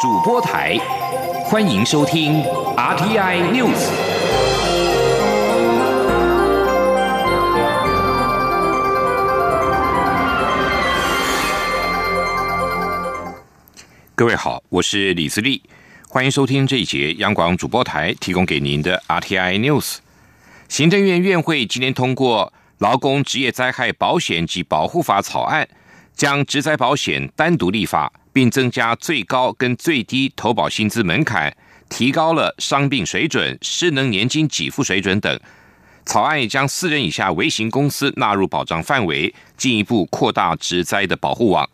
主播台，欢迎收听 RTI News。各位好，我是李自立，欢迎收听这一节央广主播台提供给您的 RTI News。行政院院会今天通过《劳工职业灾害保险及保护法》草案，将职灾保险单独立法。并增加最高跟最低投保薪资门槛，提高了伤病水准、失能年金给付水准等。草案也将四人以下微型公司纳入保障范围，进一步扩大职灾的保护网。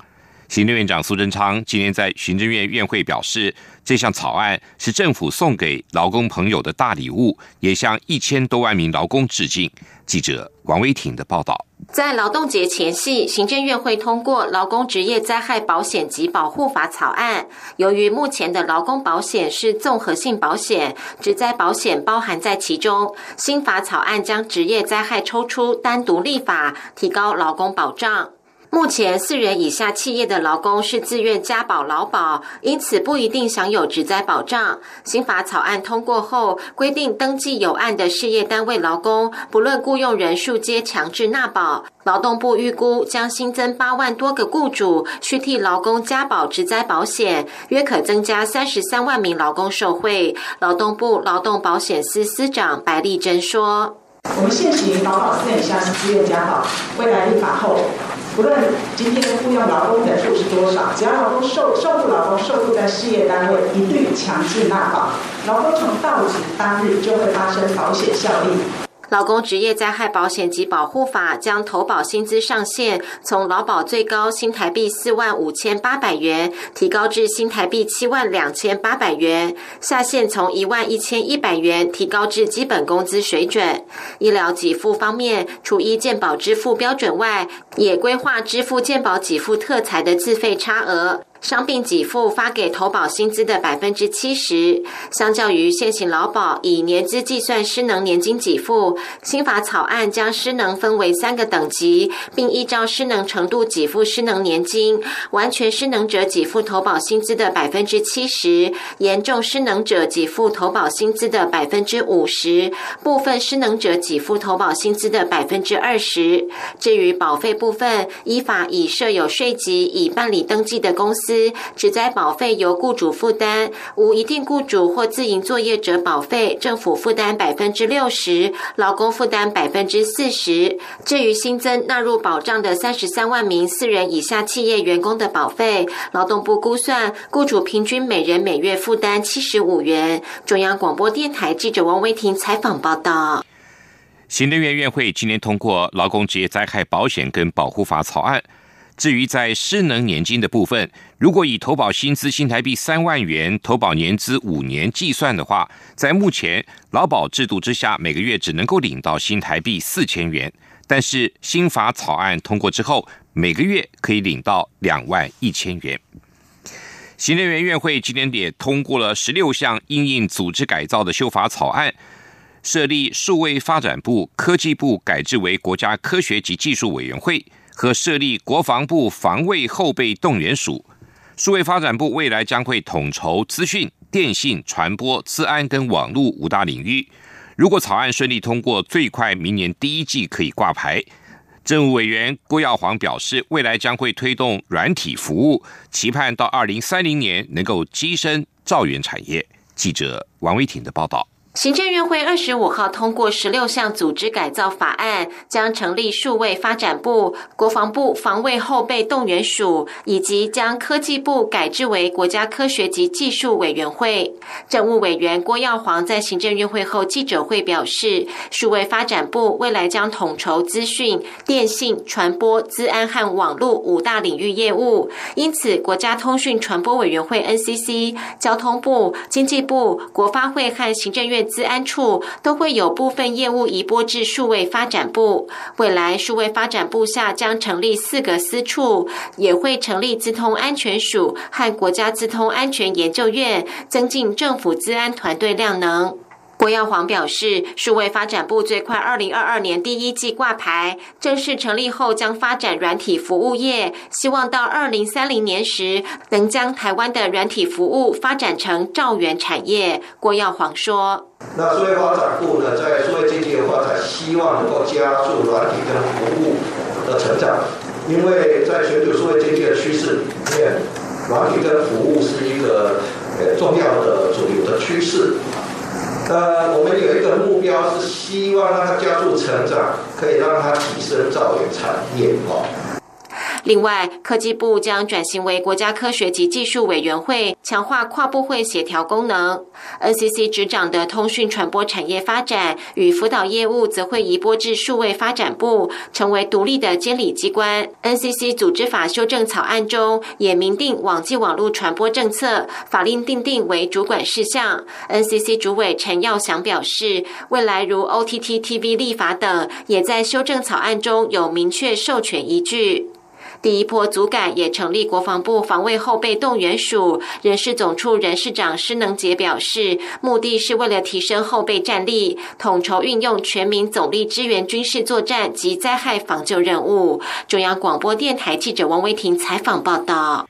行政院长苏贞昌今天在行政院院会表示，这项草案是政府送给劳工朋友的大礼物，也向一千多万名劳工致敬。记者王威挺的报道。在劳动节前夕，行政院会通过《劳工职业灾害保险及保护法》草案。由于目前的劳工保险是综合性保险，职灾保险包含在其中，新法草案将职业灾害抽出单独立法，提高劳工保障。目前四人以下企业的劳工是自愿加保劳保，因此不一定享有职灾保障。新法草案通过后，规定登记有案的事业单位劳工，不论雇佣人数，皆强制纳保。劳动部预估将新增八万多个雇主需替劳工加保职灾保险，约可增加三十三万名劳工受惠。劳动部劳动保险司司长白丽珍说：“我们现行劳保四人以下是自愿加保，未来立法后。”不论今天的雇佣劳工人数是多少，只要劳动受受雇劳工受雇在事业单位，一律强制纳保，劳动从到期当日就会发生保险效力。劳工职业灾害保险及保护法将投保薪资上限从劳保最高新台币四万五千八百元提高至新台币七万两千八百元，下限从一万一千一百元提高至基本工资水准。医疗给付方面，除依健保支付标准外，也规划支付健保给付特财的自费差额。伤病给付发给投保薪资的百分之七十，相较于现行劳保以年资计算失能年金给付，新法草案将失能分为三个等级，并依照失能程度给付失能年金。完全失能者给付投保薪资的百分之七十，严重失能者给付投保薪资的百分之五十，部分失能者给付投保薪资的百分之二十。至于保费部分，依法以设有税籍已办理登记的公司。职灾保费由雇主负担，无一定雇主或自营作业者保费，政府负担百分之六十，劳工负担百分之四十。至于新增纳入保障的三十三万名四人以下企业员工的保费，劳动部估算，雇主平均每人每月负担七十五元。中央广播电台记者王威婷采访报道。行政院院会今年通过《劳工职业灾害保险跟保护法》草案。至于在失能年金的部分，如果以投保薪资新台币三万元、投保年资五年计算的话，在目前劳保制度之下，每个月只能够领到新台币四千元。但是新法草案通过之后，每个月可以领到两万一千元。行政院院会今天也通过了十六项应应组织改造的修法草案，设立数位发展部、科技部改制为国家科学及技术委员会。和设立国防部防卫后备动员署，数位发展部未来将会统筹资讯、电信、传播、资安跟网络五大领域。如果草案顺利通过，最快明年第一季可以挂牌。政务委员郭耀煌表示，未来将会推动软体服务，期盼到二零三零年能够跻身造园产业。记者王威挺的报道。行政院会二十五号通过十六项组织改造法案，将成立数位发展部、国防部防卫后备动员署，以及将科技部改制为国家科学及技术委员会。政务委员郭耀煌在行政院会后记者会表示，数位发展部未来将统筹资讯、电信、传播、资安和网络五大领域业务，因此国家通讯传播委员会 NCC、交通部、经济部、国发会和行政院。资安处都会有部分业务移拨至数位发展部，未来数位发展部下将成立四个司处，也会成立资通安全署和国家资通安全研究院，增进政府资安团队量能。郭耀煌表示，数位发展部最快二零二二年第一季挂牌，正式成立后将发展软体服务业，希望到二零三零年时能将台湾的软体服务发展成兆元产业。郭耀煌说：“那数位发展部呢，在数位经济的发展，希望能够加速软体跟服务的成长，因为在全球数位经济的趋势里面，软体跟服务是一个呃重要的主流的趋势。”呃，我们有一个目标是希望让它加速成长，可以让它提升造园产业哦。另外，科技部将转型为国家科学及技术委员会，强化跨部会协调功能。NCC 执掌的通讯传播产业发展与辅导业务，则会移拨至数位发展部，成为独立的监理机关。NCC 组织法修正草案中也明定网际网络传播政策法令定定为主管事项。NCC 主委陈耀祥表示，未来如 OTT TV 立法等，也在修正草案中有明确授权依据。第一波组改也成立国防部防卫后备动员署，人事总处人事长施能杰表示，目的是为了提升后备战力，统筹运用全民总力支援军事作战及灾害防救任务。中央广播电台记者王维婷采访报道。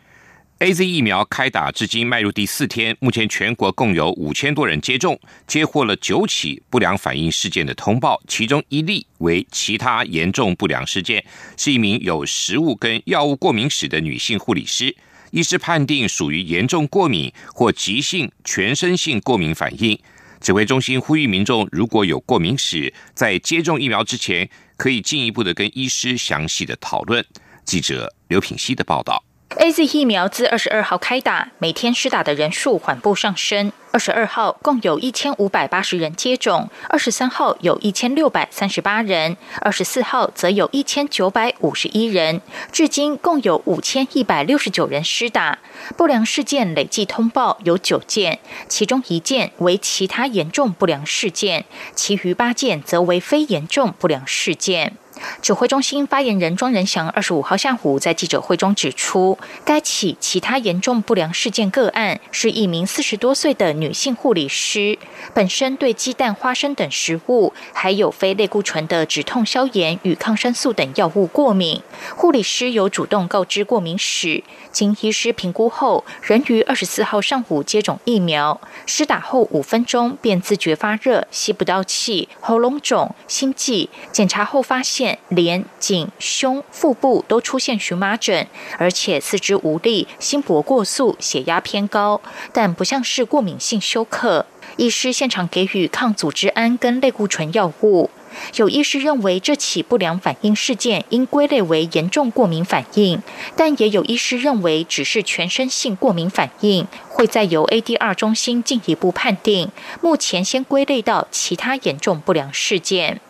A Z 疫苗开打至今迈入第四天，目前全国共有五千多人接种，接获了九起不良反应事件的通报，其中一例为其他严重不良事件，是一名有食物跟药物过敏史的女性护理师，医师判定属于严重过敏或急性全身性过敏反应。指挥中心呼吁民众，如果有过敏史，在接种疫苗之前，可以进一步的跟医师详细的讨论。记者刘品希的报道。A Z 疫苗自二十二号开打，每天施打的人数缓步上升。二十二号共有一千五百八十人接种，二十三号有一千六百三十八人，二十四号则有一千九百五十一人。至今共有五千一百六十九人施打。不良事件累计通报有九件，其中一件为其他严重不良事件，其余八件则为非严重不良事件。指挥中心发言人庄仁祥二十五号下午在记者会中指出，该起其他严重不良事件个案是一名四十多岁的女性护理师，本身对鸡蛋、花生等食物，还有非类固醇的止痛消炎与抗生素等药物过敏。护理师有主动告知过敏史，经医师评估后，仍于二十四号上午接种疫苗，施打后五分钟便自觉发热、吸不到气、喉咙肿、心悸，检查后发现。脸、颈、胸、腹部都出现荨麻疹，而且四肢无力、心搏过速、血压偏高，但不像是过敏性休克。医师现场给予抗组织胺跟类固醇药物。有医师认为这起不良反应事件应归类为严重过敏反应，但也有医师认为只是全身性过敏反应，会再由 ADR 中心进一步判定。目前先归类到其他严重不良事件。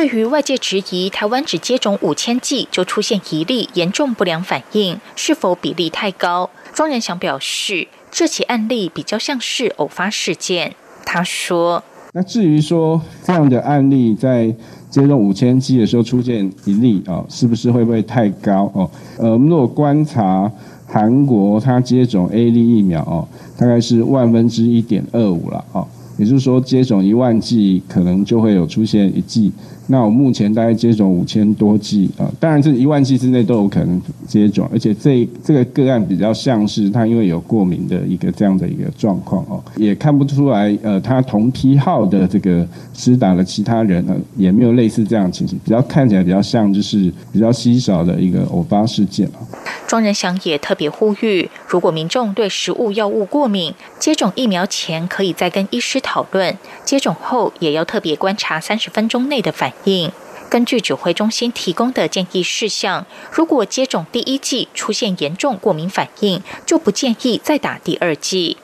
对于外界质疑台湾只接种五千剂就出现一例严重不良反应，是否比例太高？庄仁祥表示，这起案例比较像是偶发事件。他说：“那至于说这样的案例在接种五千剂的时候出现一例啊，是不是会不会太高？哦，呃，我们如果观察韩国，它接种 A 粒疫苗哦，大概是万分之一点二五了哦，也就是说接种一万剂可能就会有出现一剂。”那我目前大概接种五千多剂啊，当然是一万剂之内都有可能接种，而且这这个个案比较像是他因为有过敏的一个这样的一个状况哦，也看不出来呃他同批号的这个施打了其他人呢也没有类似这样情形，比较看起来比较像就是比较稀少的一个偶发事件啊。庄仁祥也特别呼吁，如果民众对食物药物过敏，接种疫苗前可以再跟医师讨论，接种后也要特别观察三十分钟内的反应。应根据指挥中心提供的建议事项，如果接种第一剂出现严重过敏反应，就不建议再打第二剂。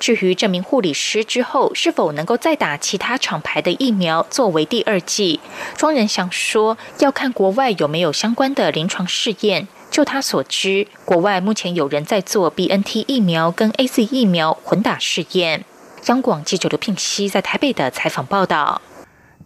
至于这名护理师之后是否能够再打其他厂牌的疫苗作为第二剂，庄仁祥说要看国外有没有相关的临床试验。就他所知，国外目前有人在做 B N T 疫苗跟 A Z 疫苗混打试验。央广记者刘聘熙在台北的采访报道。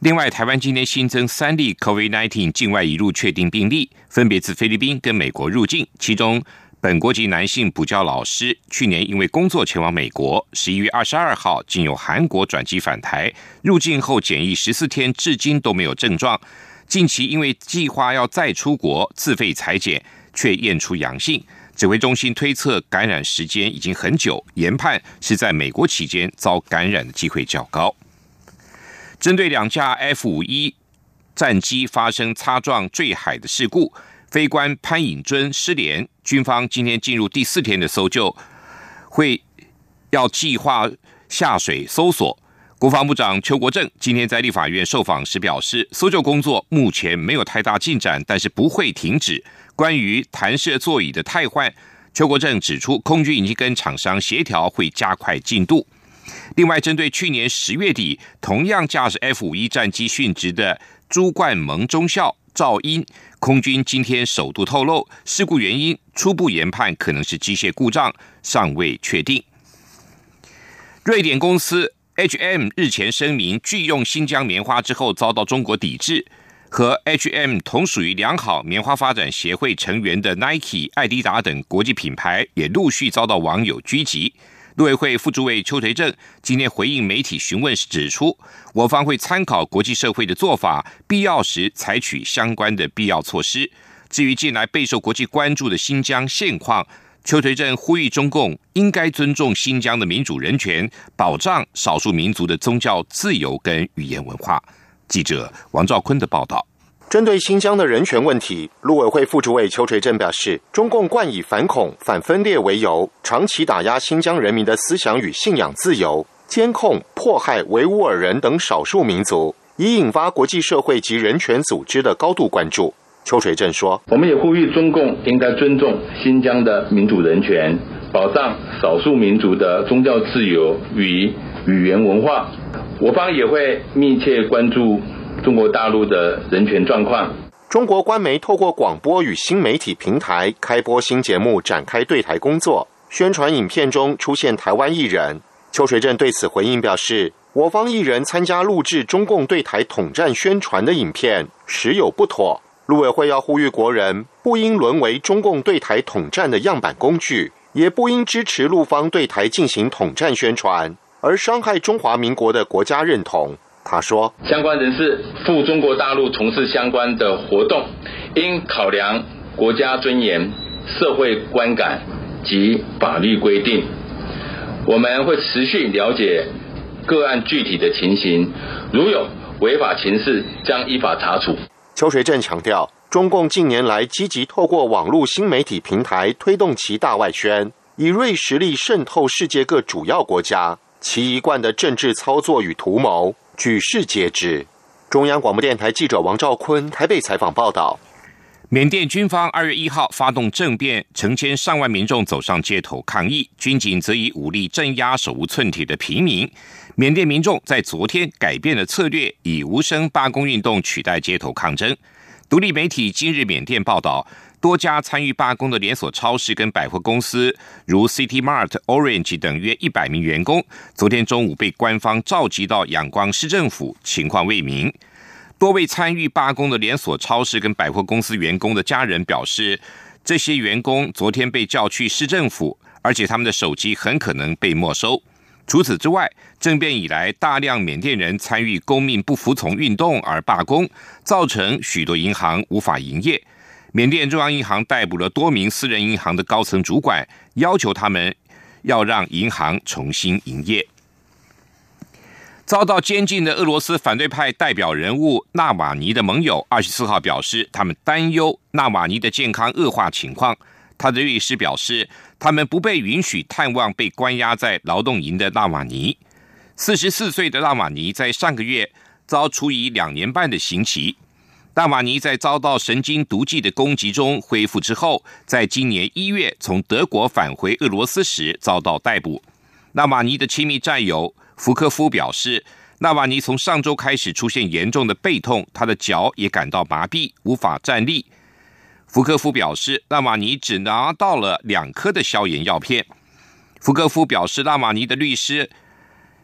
另外，台湾今天新增三例 COVID-19 境外移入确定病例，分别自菲律宾跟美国入境，其中本国籍男性补教老师，去年因为工作前往美国，十一月二十二号经由韩国转机返台，入境后检疫十四天，至今都没有症状。近期因为计划要再出国，自费裁剪，却验出阳性。指挥中心推测感染时间已经很久，研判是在美国期间遭感染的机会较高。针对两架 F 五一战机发生擦撞坠海的事故，飞官潘颖尊失联，军方今天进入第四天的搜救，会要计划下水搜索。国防部长邱国正今天在立法院受访时表示，搜救工作目前没有太大进展，但是不会停止。关于弹射座椅的汰换，邱国正指出，空军已经跟厂商协调，会加快进度。另外，针对去年十月底同样驾驶 F 五一战机殉职的朱冠蒙中校赵英，空军今天首度透露，事故原因初步研判可能是机械故障，尚未确定。瑞典公司 H&M 日前声明拒用新疆棉花之后，遭到中国抵制。和 H&M 同属于良好棉花发展协会成员的 Nike、艾迪达等国际品牌也陆续遭到网友狙击。陆委会副主委邱垂正今天回应媒体询问时指出，我方会参考国际社会的做法，必要时采取相关的必要措施。至于近来备受国际关注的新疆现况，邱垂正呼吁中共应该尊重新疆的民主人权，保障少数民族的宗教自由跟语言文化。记者王兆坤的报道：针对新疆的人权问题，陆委会副主委邱垂正表示，中共惯以反恐、反分裂为由，长期打压新疆人民的思想与信仰自由，监控、迫害维吾尔人等少数民族，已引发国际社会及人权组织的高度关注。邱垂正说：“我们也呼吁中共应该尊重新疆的民主人权，保障少数民族的宗教自由与语言文化。”我方也会密切关注中国大陆的人权状况。中国官媒透过广播与新媒体平台开播新节目，展开对台工作。宣传影片中出现台湾艺人，邱水镇对此回应表示：“我方艺人参加录制中共对台统战宣传的影片，实有不妥。陆委会要呼吁国人，不应沦为中共对台统战的样板工具，也不应支持陆方对台进行统战宣传。”而伤害中华民国的国家认同，他说：“相关人士赴中国大陆从事相关的活动，应考量国家尊严、社会观感及法律规定。我们会持续了解个案具体的情形，如有违法情事，将依法查处。”邱水正强调，中共近年来积极透过网络新媒体平台推动其大外宣，以锐实力渗透世界各主要国家。其一贯的政治操作与图谋，举世皆知。中央广播电台记者王兆坤台北采访报道：缅甸军方二月一号发动政变，成千上万民众走上街头抗议，军警则以武力镇压手无寸铁的平民。缅甸民众在昨天改变了策略，以无声罢工运动取代街头抗争。独立媒体今日缅甸报道。多家参与罢工的连锁超市跟百货公司，如 City Mart、Orange 等约一百名员工，昨天中午被官方召集到仰光市政府，情况未明。多位参与罢工的连锁超市跟百货公司员工的家人表示，这些员工昨天被叫去市政府，而且他们的手机很可能被没收。除此之外，政变以来，大量缅甸人参与公民不服从运动而罢工，造成许多银行无法营业。缅甸中央银行逮捕了多名私人银行的高层主管，要求他们要让银行重新营业。遭到监禁的俄罗斯反对派代表人物纳瓦尼的盟友二十四号表示，他们担忧纳瓦尼的健康恶化情况。他的律师表示，他们不被允许探望被关押在劳动营的纳瓦尼。四十四岁的纳瓦尼在上个月遭处以两年半的刑期。纳瓦尼在遭到神经毒剂的攻击中恢复之后，在今年一月从德国返回俄罗斯时遭到逮捕。纳瓦尼的亲密战友福科夫表示，纳瓦尼从上周开始出现严重的背痛，他的脚也感到麻痹，无法站立。福科夫表示，纳瓦尼只拿到了两颗的消炎药片。福科夫表示，纳瓦尼的律师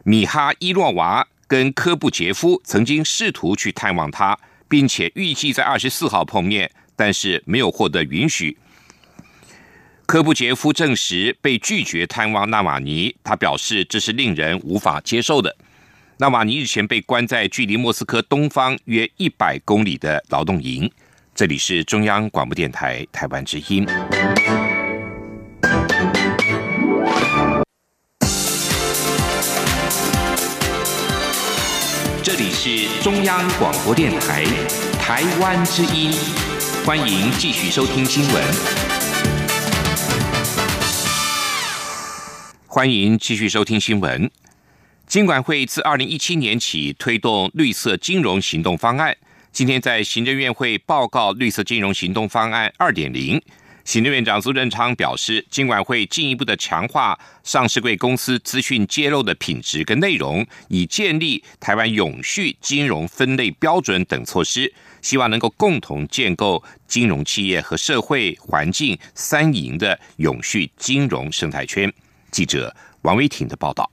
米哈伊洛娃跟科布杰夫曾经试图去探望他。并且预计在二十四号碰面，但是没有获得允许。科布杰夫证实被拒绝探望纳瓦尼，他表示这是令人无法接受的。纳瓦尼日前被关在距离莫斯科东方约一百公里的劳动营。这里是中央广播电台台湾之音。是中央广播电台台湾之音，欢迎继续收听新闻。欢迎继续收听新闻。金管会自二零一七年起推动绿色金融行动方案，今天在行政院会报告绿色金融行动方案二点零。行政院长苏贞昌表示，金管会进一步的强化上市贵公司资讯揭露的品质跟内容，以建立台湾永续金融分类标准等措施，希望能够共同建构金融企业和社会环境三赢的永续金融生态圈。记者王威婷的报道。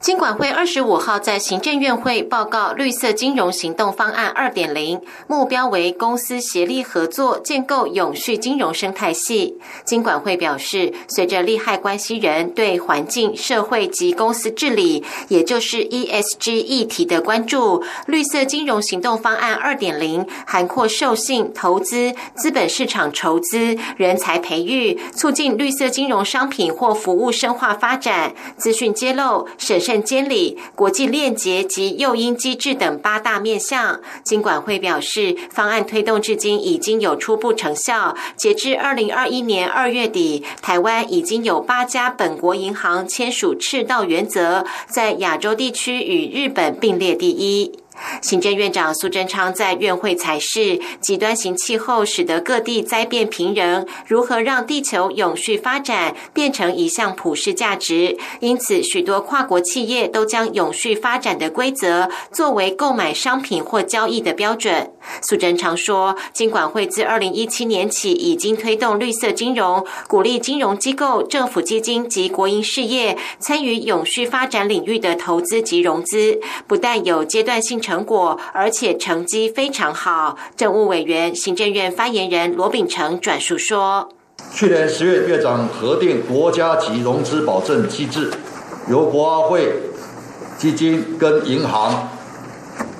金管会二十五号在行政院会报告绿色金融行动方案二点零，目标为公司协力合作，建构永续金融生态系。金管会表示，随着利害关系人对环境、社会及公司治理，也就是 ESG 议题的关注，绿色金融行动方案二点零涵括授信、投资、资本市场筹资、人才培育、促进绿色金融商品或服务深化发展、资讯揭露、审慎。监理、国际链接及诱因机制等八大面向，金管会表示，方案推动至今已经有初步成效。截至二零二一年二月底，台湾已经有八家本国银行签署赤道原则，在亚洲地区与日本并列第一。行政院长苏贞昌在院会才是极端型气候使得各地灾变频仍，如何让地球永续发展变成一项普世价值？因此，许多跨国企业都将永续发展的规则作为购买商品或交易的标准。苏贞昌说，金管会自二零一七年起已经推动绿色金融，鼓励金融机构、政府基金及国营事业参与永续发展领域的投资及融资，不但有阶段性成。成果，而且成绩非常好。政务委员、行政院发言人罗秉成转述说：“去年十月，院长核定国家级融资保证机制，由国阿会基金跟银行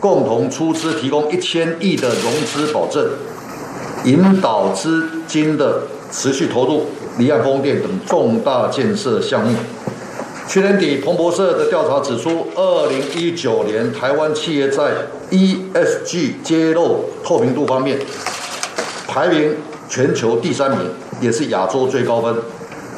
共同出资，提供一千亿的融资保证，引导资金的持续投入离岸风电等重大建设项目。”去年底，彭博社的调查指出，二零一九年台湾企业在 ESG 揭露透明度方面排名全球第三名，也是亚洲最高分，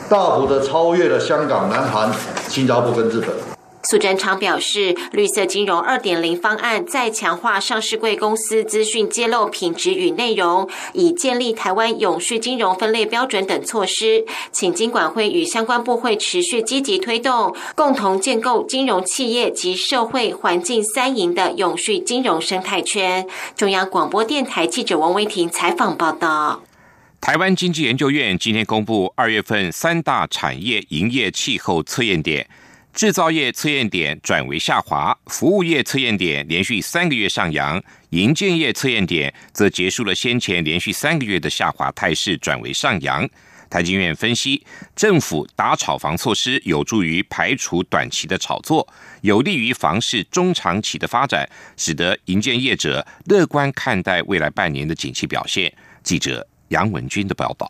大幅的超越了香港、南韩、新加坡跟日本。苏贞昌表示，绿色金融二点零方案再强化上市贵公司资讯揭露品质与内容，以建立台湾永续金融分类标准等措施，请金管会与相关部会持续积极推动，共同建构金融企业及社会环境三赢的永续金融生态圈。中央广播电台记者王维婷采访报道。台湾经济研究院今天公布二月份三大产业营业气候测验点。制造业测验点转为下滑，服务业测验点连续三个月上扬，营建业测验点则结束了先前连续三个月的下滑态势，转为上扬。台经院分析，政府打炒房措施有助于排除短期的炒作，有利于房市中长期的发展，使得营建业者乐观看待未来半年的景气表现。记者杨文军的报道。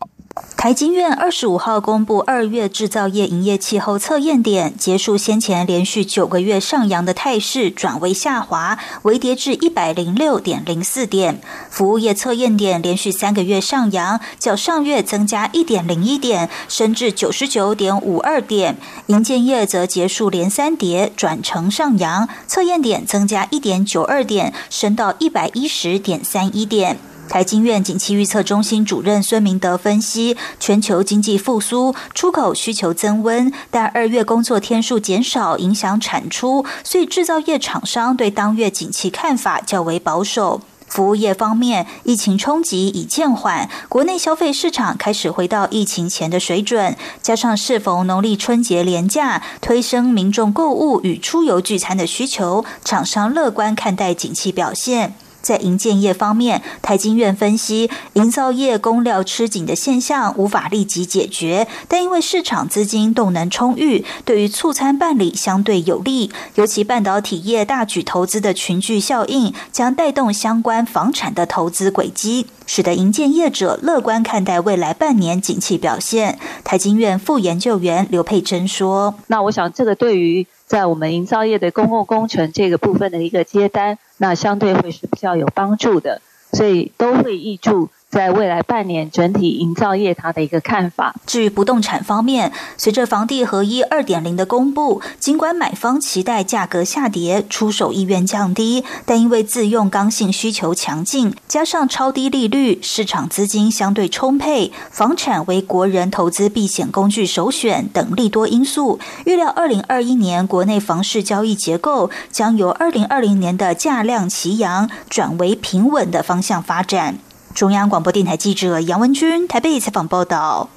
台经院二十五号公布二月制造业营业气候测验点，结束先前连续九个月上扬的态势，转为下滑，微跌至一百零六点零四点。服务业测验点连续三个月上扬，较上月增加一点零一点，升至九十九点五二点。营建业则结束连三跌，转成上扬，测验点增加一点九二点，升到一百一十点三一点。台经院景气预测中心主任孙明德分析，全球经济复苏，出口需求增温，但二月工作天数减少，影响产出，所以制造业厂商对当月景气看法较为保守。服务业方面，疫情冲击已渐缓，国内消费市场开始回到疫情前的水准，加上适逢农历春节连假，推升民众购物与出游聚餐的需求，厂商乐观看待景气表现。在营建业方面，台经院分析，营造业供料吃紧的现象无法立即解决，但因为市场资金动能充裕，对于促餐办理相对有利。尤其半导体业大举投资的群聚效应，将带动相关房产的投资轨迹，使得营建业者乐观看待未来半年景气表现。台经院副研究员刘佩珍说：“那我想，这个对于在我们营造业的公共工程这个部分的一个接单。”那相对会是比较有帮助的，所以都会挹注。在未来半年，整体营造业它的一个看法。至于不动产方面，随着房地合一二点零的公布，尽管买方期待价格下跌，出手意愿降低，但因为自用刚性需求强劲，加上超低利率，市场资金相对充沛，房产为国人投资避险工具首选等利多因素，预料二零二一年国内房市交易结构将由二零二零年的价量齐扬转为平稳的方向发展。中央广播电台记者杨文君台北采访报道：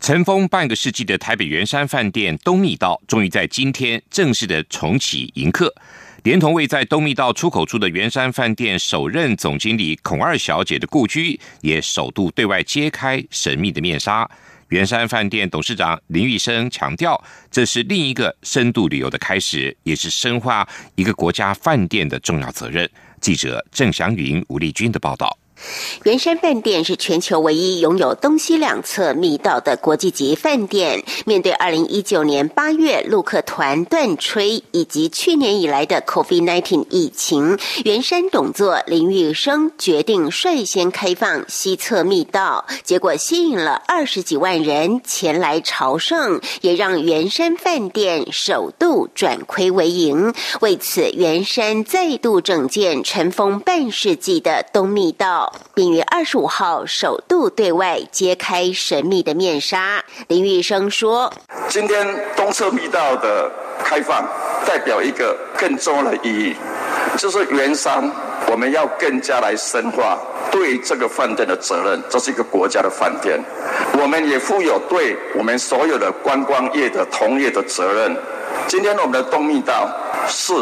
尘封半个世纪的台北圆山饭店东密道，终于在今天正式的重启迎客，连同位在东密道出口处的圆山饭店首任总经理孔二小姐的故居，也首度对外揭开神秘的面纱。圆山饭店董事长林玉生强调，这是另一个深度旅游的开始，也是深化一个国家饭店的重要责任。记者郑祥云、吴丽君的报道。圆山饭店是全球唯一拥有东西两侧密道的国际级饭店。面对二零一九年八月陆客团断吹，以及去年以来的 COVID-19 疫情，圆山董座林玉生决定率先开放西侧密道，结果吸引了二十几万人前来朝圣，也让圆山饭店首度转亏为盈。为此，圆山再度整建尘封半世纪的东密道。并于二十五号首度对外揭开神秘的面纱。林玉生说：“今天东侧密道的开放，代表一个更重要的意义，就是原商我们要更加来深化对这个饭店的责任。这是一个国家的饭店，我们也负有对我们所有的观光业的同业的责任。今天我们的东密道是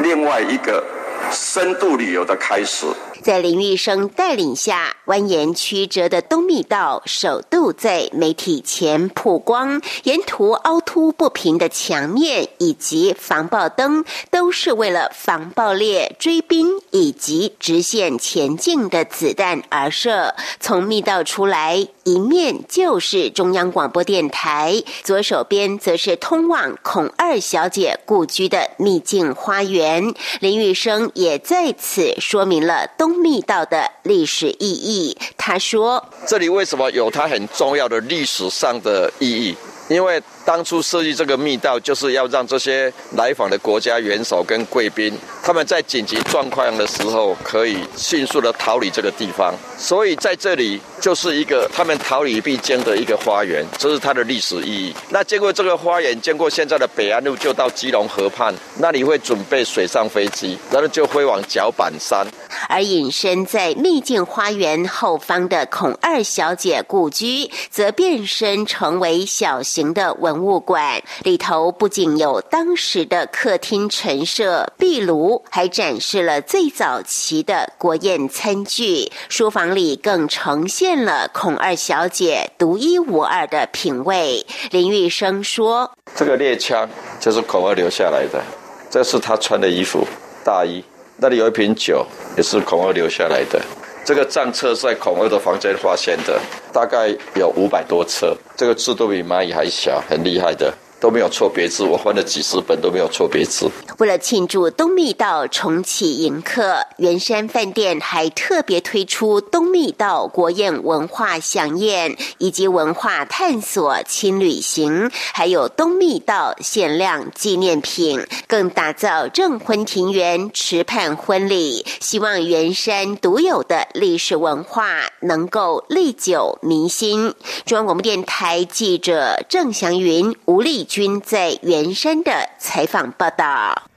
另外一个深度旅游的开始。”在林玉生带领下，蜿蜒曲折的东密道首度在媒体前曝光。沿途凹凸不平的墙面以及防爆灯，都是为了防爆裂、追兵以及直线前进的子弹而设。从密道出来，一面就是中央广播电台，左手边则是通往孔二小姐故居的秘境花园。林玉生也在此说明了东。密道的历史意义，他说：“这里为什么有它很重要的历史上的意义？因为。”当初设计这个密道，就是要让这些来访的国家元首跟贵宾，他们在紧急状况的时候，可以迅速的逃离这个地方。所以在这里就是一个他们逃离必经的一个花园，这是它的历史意义。那经过这个花园，经过现在的北安路，就到基隆河畔，那里会准备水上飞机，然后就飞往脚板山。而隐身在秘境花园后方的孔二小姐故居，则变身成为小型的文。文物馆里头不仅有当时的客厅陈设壁炉，还展示了最早期的国宴餐具。书房里更呈现了孔二小姐独一无二的品味。林玉生说：“这个猎枪就是孔二留下来的，这是他穿的衣服大衣。那里有一瓶酒，也是孔二留下来的。”这个战车在孔二的房间发现的，大概有五百多车，这个字都比蚂蚁还小，很厉害的。都没有错别字，我翻了几十本都没有错别字。为了庆祝东密道重启迎客，圆山饭店还特别推出东密道国宴文化飨宴，以及文化探索轻旅行，还有东密道限量纪念品，更打造正婚庭园池畔婚礼，希望圆山独有的历史文化能够历久弥新。中央广播电台记者郑祥云、吴丽。军在圆山的采访报道：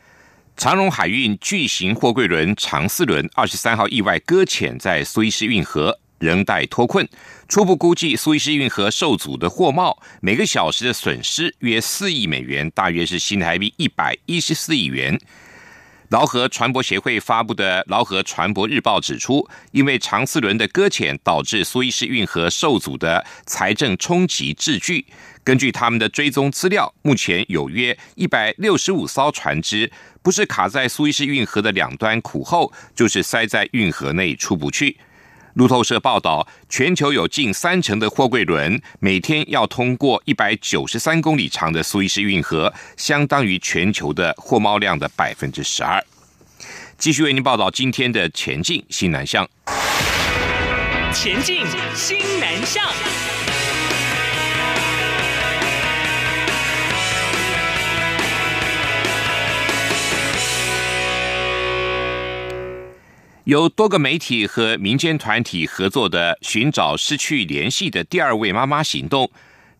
长荣海运巨型货柜轮长四轮二十三号意外搁浅在苏伊士运河，仍待脱困。初步估计，苏伊士运河受阻的货贸每个小时的损失约四亿美元，大约是新台币一百一十四亿元。劳合船舶协会发布的《劳合船舶日报》指出，因为长四轮的搁浅导致苏伊士运河受阻的财政冲击滞巨。根据他们的追踪资料，目前有约一百六十五艘船只，不是卡在苏伊士运河的两端苦候，就是塞在运河内出不去。路透社报道，全球有近三成的货柜轮每天要通过一百九十三公里长的苏伊士运河，相当于全球的货贸量的百分之十二。继续为您报道今天的前进新南向。前进新南向。由多个媒体和民间团体合作的寻找失去联系的第二位妈妈行动，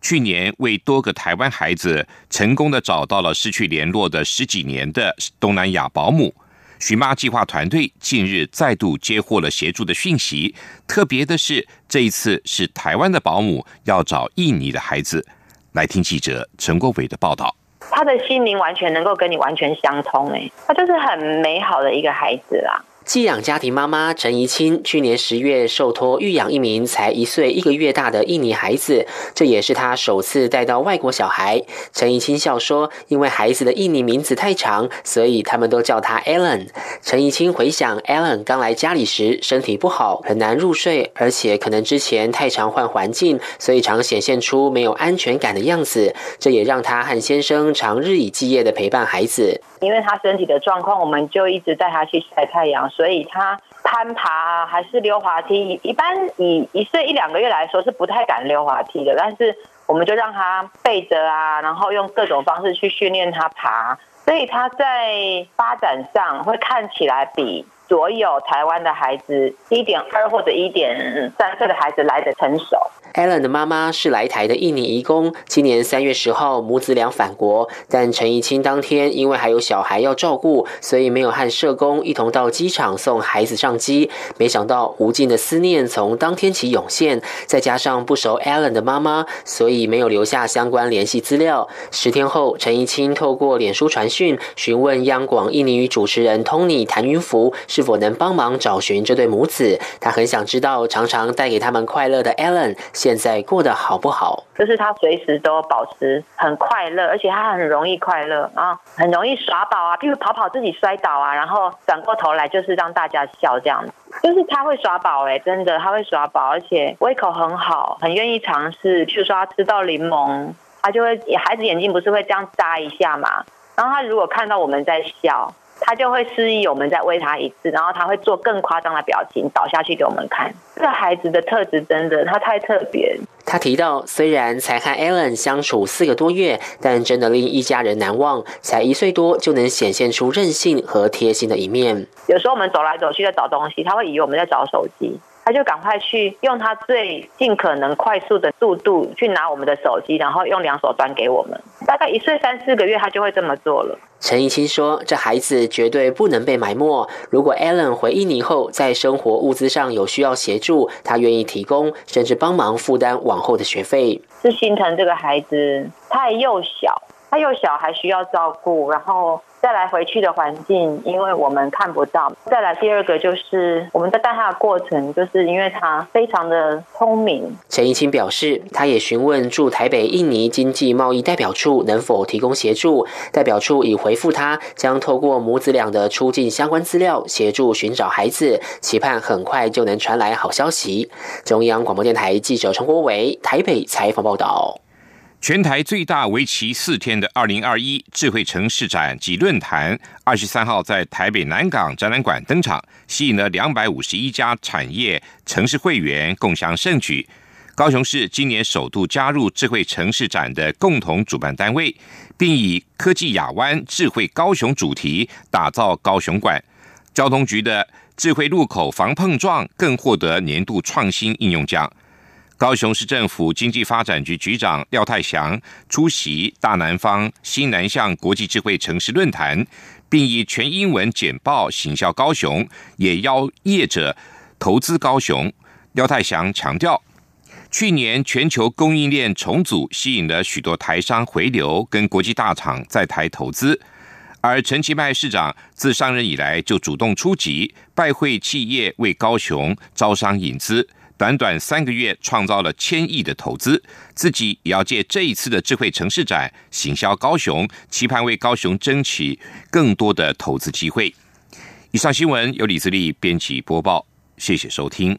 去年为多个台湾孩子成功的找到了失去联络的十几年的东南亚保姆。寻妈计划团队近日再度接获了协助的讯息，特别的是这一次是台湾的保姆要找印尼的孩子。来听记者陈国伟的报道。他的心灵完全能够跟你完全相通，哎，他就是很美好的一个孩子啦。寄养家庭妈妈陈怡清去年十月受托育养一名才一岁一个月大的印尼孩子，这也是她首次带到外国小孩。陈怡清笑说：“因为孩子的印尼名字太长，所以他们都叫他 Alan。”陈怡清回想，Alan 刚来家里时身体不好，很难入睡，而且可能之前太常换环境，所以常显现出没有安全感的样子。这也让他和先生常日以继夜的陪伴孩子。因为他身体的状况，我们就一直带他去晒太阳，所以他攀爬还是溜滑梯，一般以一岁一两个月来说是不太敢溜滑梯的，但是我们就让他背着啊，然后用各种方式去训练他爬，所以他在发展上会看起来比。所有台湾的孩子一点二或者一点三岁的孩子来的成熟。Allen 的妈妈是来台的印尼移工，今年三月十号母子俩返国，但陈怡清当天因为还有小孩要照顾，所以没有和社工一同到机场送孩子上机。没想到无尽的思念从当天起涌现，再加上不熟 Allen 的妈妈，所以没有留下相关联系资料。十天后，陈怡清透过脸书传讯询问央广印尼语主持人 Tony 谭云福。是否能帮忙找寻这对母子？他很想知道，常常带给他们快乐的 Allen 现在过得好不好？就是他随时都保持很快乐，而且他很容易快乐啊，很容易耍宝啊，譬如跑跑自己摔倒啊，然后转过头来就是让大家笑这样。就是他会耍宝哎，真的他会耍宝，而且胃口很好，很愿意尝试。譬如说他吃到柠檬，他就会孩子眼睛不是会这样眨一下嘛？然后他如果看到我们在笑。他就会示意我们再喂他一次，然后他会做更夸张的表情倒下去给我们看。这个孩子的特质真的，他太特别。他提到，虽然才和 Allen 相处四个多月，但真的令一家人难忘。才一岁多就能显现出任性和贴心的一面。有时候我们走来走去在找东西，他会以为我们在找手机。他就赶快去用他最尽可能快速的速度去拿我们的手机，然后用两手端给我们。大概一岁三四个月，他就会这么做了。陈怡清说：“这孩子绝对不能被埋没。如果 Allen 回印尼后，在生活物资上有需要协助，他愿意提供，甚至帮忙负担往后的学费。”是心疼这个孩子，他还幼小，他幼小还需要照顾，然后。再来回去的环境，因为我们看不到。再来第二个就是我们在带他的过程，就是因为他非常的聪明。陈怡清表示，他也询问驻台北印尼经济贸易代表处能否提供协助，代表处已回复他，将透过母子俩的出境相关资料协助寻找孩子，期盼很快就能传来好消息。中央广播电台记者陈国伟台北采访报道。全台最大为期四天的二零二一智慧城市展及论坛，二十三号在台北南港展览馆登场，吸引了两百五十一家产业城市会员共享盛举。高雄市今年首度加入智慧城市展的共同主办单位，并以科技亚湾智慧高雄主题打造高雄馆。交通局的智慧路口防碰撞更获得年度创新应用奖。高雄市政府经济发展局局长廖泰祥出席大南方新南向国际智慧城市论坛，并以全英文简报行销高雄，也邀业者投资高雄。廖泰祥强调，去年全球供应链重组吸引了许多台商回流，跟国际大厂在台投资。而陈其迈市长自上任以来就主动出击，拜会企业为高雄招商引资，短短三个月创造了千亿的投资，自己也要借这一次的智慧城市展行销高雄，期盼为高雄争取更多的投资机会。以上新闻由李自立编辑播报，谢谢收听。